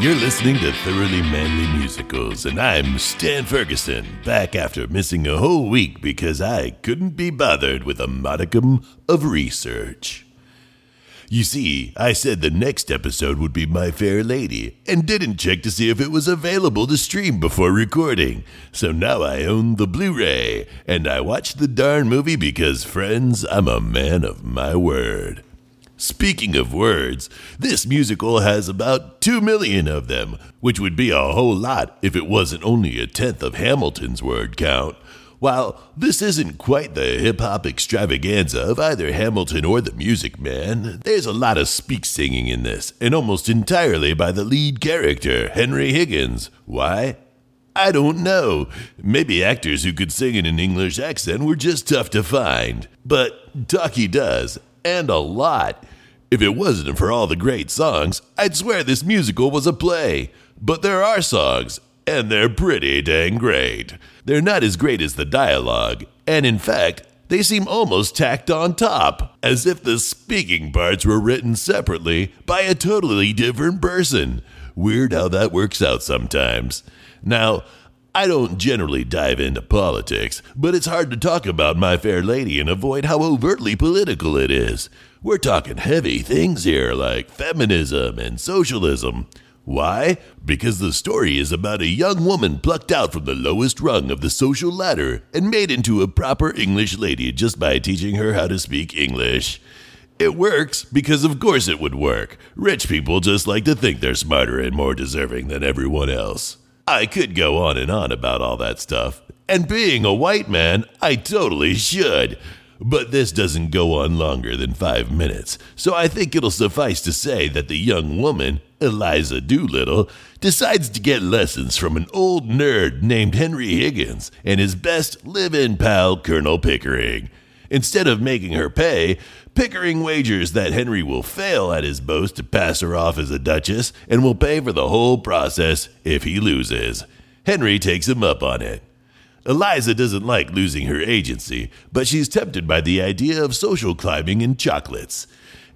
You're listening to Thoroughly Manly Musicals, and I'm Stan Ferguson, back after missing a whole week because I couldn't be bothered with a modicum of research. You see, I said the next episode would be My Fair Lady, and didn't check to see if it was available to stream before recording. So now I own the Blu ray, and I watched the darn movie because, friends, I'm a man of my word. Speaking of words, this musical has about 2 million of them, which would be a whole lot if it wasn't only a tenth of Hamilton's word count. While this isn't quite the hip hop extravaganza of either Hamilton or the Music Man, there's a lot of speak singing in this, and almost entirely by the lead character, Henry Higgins. Why? I don't know. Maybe actors who could sing in an English accent were just tough to find. But talk does, and a lot. If it wasn't for all the great songs, I'd swear this musical was a play. But there are songs, and they're pretty dang great. They're not as great as the dialogue, and in fact, they seem almost tacked on top, as if the speaking parts were written separately by a totally different person. Weird how that works out sometimes. Now, I don't generally dive into politics, but it's hard to talk about My Fair Lady and avoid how overtly political it is. We're talking heavy things here like feminism and socialism. Why? Because the story is about a young woman plucked out from the lowest rung of the social ladder and made into a proper English lady just by teaching her how to speak English. It works because, of course, it would work. Rich people just like to think they're smarter and more deserving than everyone else. I could go on and on about all that stuff. And being a white man, I totally should. But this doesn't go on longer than five minutes, so I think it'll suffice to say that the young woman, Eliza Doolittle, decides to get lessons from an old nerd named Henry Higgins and his best live in pal, Colonel Pickering. Instead of making her pay, Pickering wagers that Henry will fail at his boast to pass her off as a duchess and will pay for the whole process if he loses. Henry takes him up on it. Eliza doesn't like losing her agency, but she's tempted by the idea of social climbing and chocolates.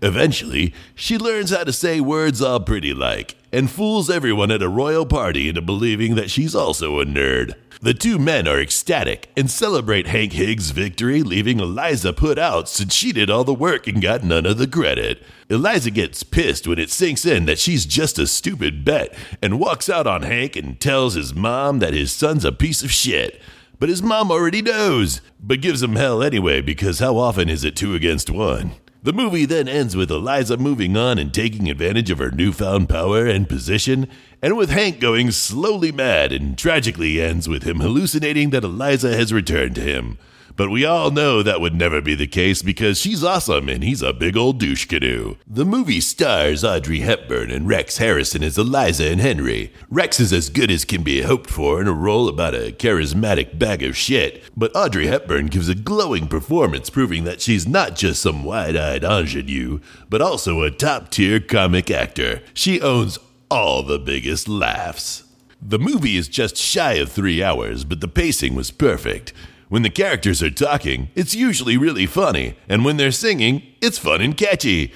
Eventually, she learns how to say words all pretty like and fools everyone at a royal party into believing that she's also a nerd. The two men are ecstatic and celebrate Hank Higgs' victory, leaving Eliza put out since she did all the work and got none of the credit. Eliza gets pissed when it sinks in that she's just a stupid bet and walks out on Hank and tells his mom that his son's a piece of shit. But his mom already knows, but gives him hell anyway because how often is it two against one? The movie then ends with Eliza moving on and taking advantage of her newfound power and position, and with Hank going slowly mad, and tragically ends with him hallucinating that Eliza has returned to him. But we all know that would never be the case because she's awesome and he's a big old douche canoe. The movie stars Audrey Hepburn and Rex Harrison as Eliza and Henry. Rex is as good as can be hoped for in a role about a charismatic bag of shit, but Audrey Hepburn gives a glowing performance proving that she's not just some wide eyed ingenue, but also a top tier comic actor. She owns all the biggest laughs. The movie is just shy of three hours, but the pacing was perfect. When the characters are talking, it's usually really funny, and when they're singing, it's fun and catchy.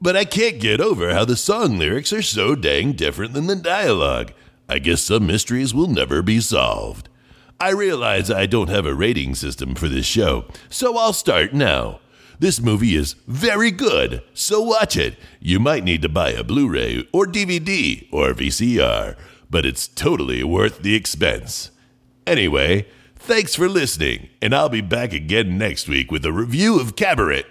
But I can't get over how the song lyrics are so dang different than the dialogue. I guess some mysteries will never be solved. I realize I don't have a rating system for this show, so I'll start now. This movie is very good, so watch it. You might need to buy a Blu ray or DVD or VCR, but it's totally worth the expense. Anyway, Thanks for listening, and I'll be back again next week with a review of Cabaret,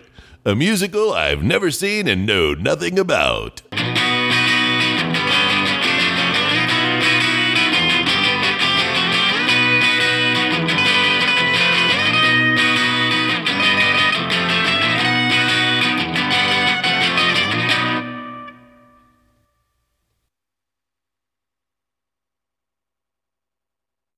a musical I've never seen and know nothing about.